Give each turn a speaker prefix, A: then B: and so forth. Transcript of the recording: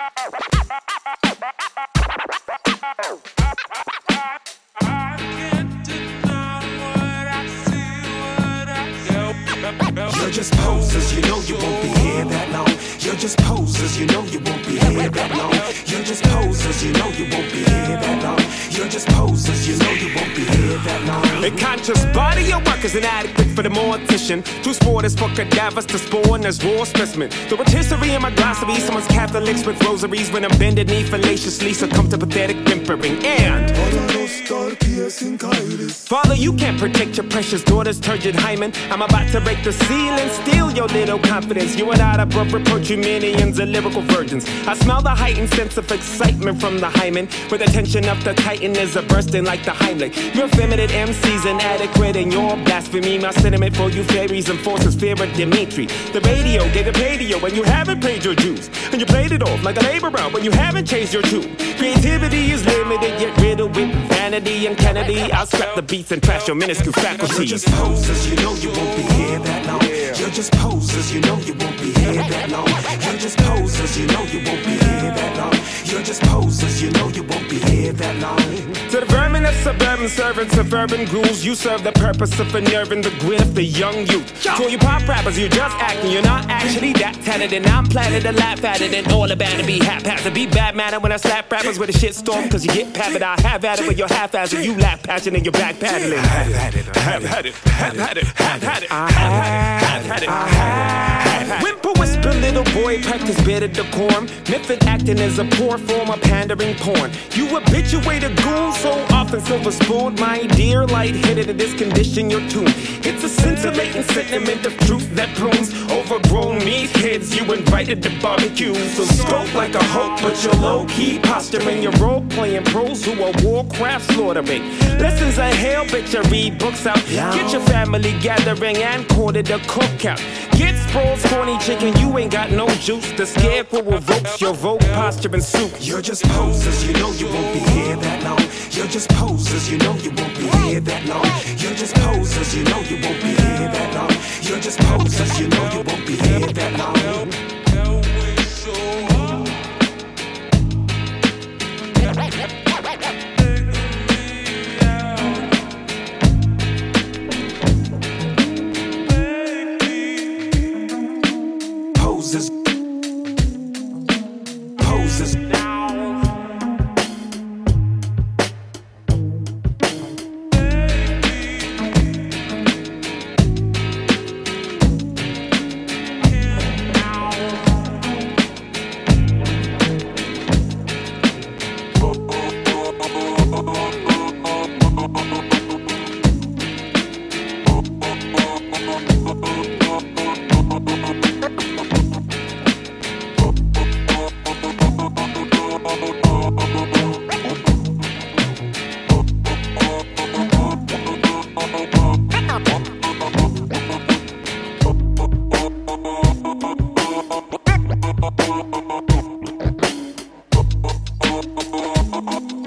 A: You're just posers, you know you won't be here that long. You're just posers, you know you won't be here that long. You're just posers, you know you won't be here that long. You're just posers, you know you won't
B: A conscious body of work is inadequate for the mortician. True sport is for cadavers to spawn as raw specimen. The rotisserie in my glossary, someone's Catholics with rosaries when I'm bended knee fallaciously succumb to pathetic whimpering. And Father, you can't protect your precious daughter's turgid hymen. I'm about to break the seal and steal your little confidence. You and I above reproach you millions of lyrical virgins. I smell the heightened sense of excitement from the hymen. With the tension of the titan is a bursting like the Heimlich. Your feminine MC's inadequate and your blasphemy. My sentiment for you fairies and forces fear of Dimitri. The radio gave a pay to you haven't paid your dues. And you played it off like a labor laborer when you haven't changed your tune. Creativity is limited, yet vanity and Kennedy. I'll scrap the beats and trash your minuscule
A: You're
B: faculties.
A: just posers, you know you won't be here that long. You're just posers, you know you won't be here that long. You're just posers, you know you won't be here that long. Just posers, you know you won't be here that long.
B: To the vermin of suburban servants of urban ghouls, you serve the purpose of unnerving the grit of the young youth. To all you pop rappers, you're just acting, you're not actually that talented. And I'm planning to laugh at it and all about to be haphazard. Be bad manner when I slap rappers with a shit storm, cause you get pampered. I have at it with your half ass and you laugh passion and you're back paddling. Have had it, have had it, have had it, have had it, I have had it, I have had it. Whimper whisper, little boy, practice better decorum. Method acting is a poor form of pandering porn. You habituate a goon so often silver spoon, my dear, light-headed in this condition, your tune. It's a scintillating sentiment of truth that prunes overgrown meatheads you invited to barbecue. So stroke like a hope, but you're low-key posturing. Your role-playing pros who are Warcraft slaughtering. Lessons of hell, bitch, I read books out. Get your family gathering and quarter the cookout. Get sprawls, corny chicken, you ain't got no juice. The scarecrow evokes your vote, posture, and soup.
A: You're just posers, you know you won't be here that long. You're just posers, you know you won't be here that long. You're just posers, you know you won't be here that long. You're just posers, you know you won't be here that long. Posers. Posers. Música